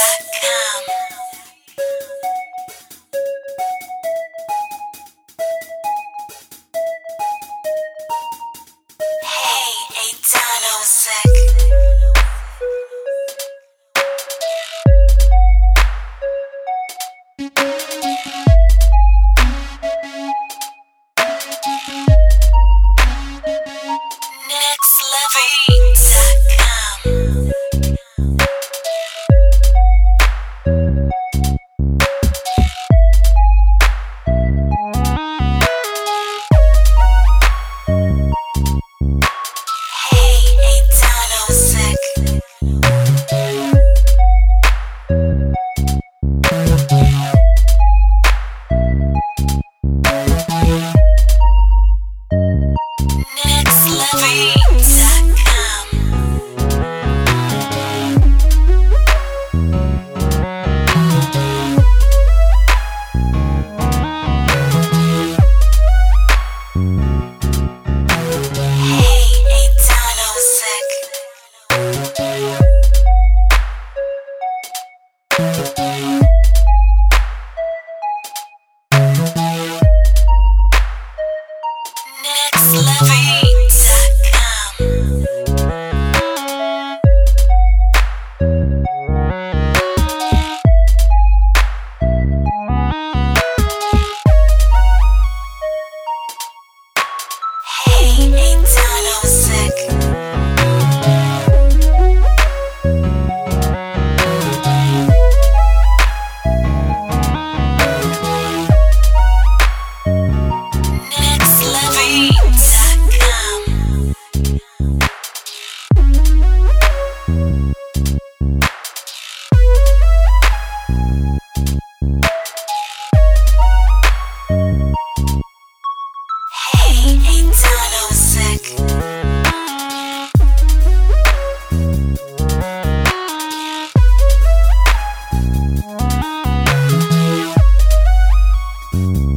Hey, Hey, Mm-hmm.